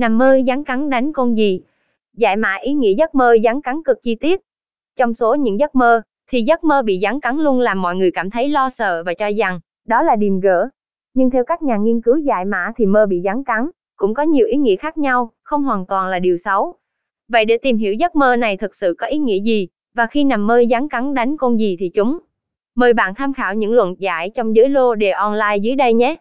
Nằm mơ rắn cắn đánh con gì? Giải mã ý nghĩa giấc mơ rắn cắn cực chi tiết. Trong số những giấc mơ, thì giấc mơ bị rắn cắn luôn làm mọi người cảm thấy lo sợ và cho rằng đó là điềm gỡ. Nhưng theo các nhà nghiên cứu giải mã thì mơ bị rắn cắn cũng có nhiều ý nghĩa khác nhau, không hoàn toàn là điều xấu. Vậy để tìm hiểu giấc mơ này thực sự có ý nghĩa gì, và khi nằm mơ rắn cắn đánh con gì thì chúng. Mời bạn tham khảo những luận giải trong giới lô đề online dưới đây nhé.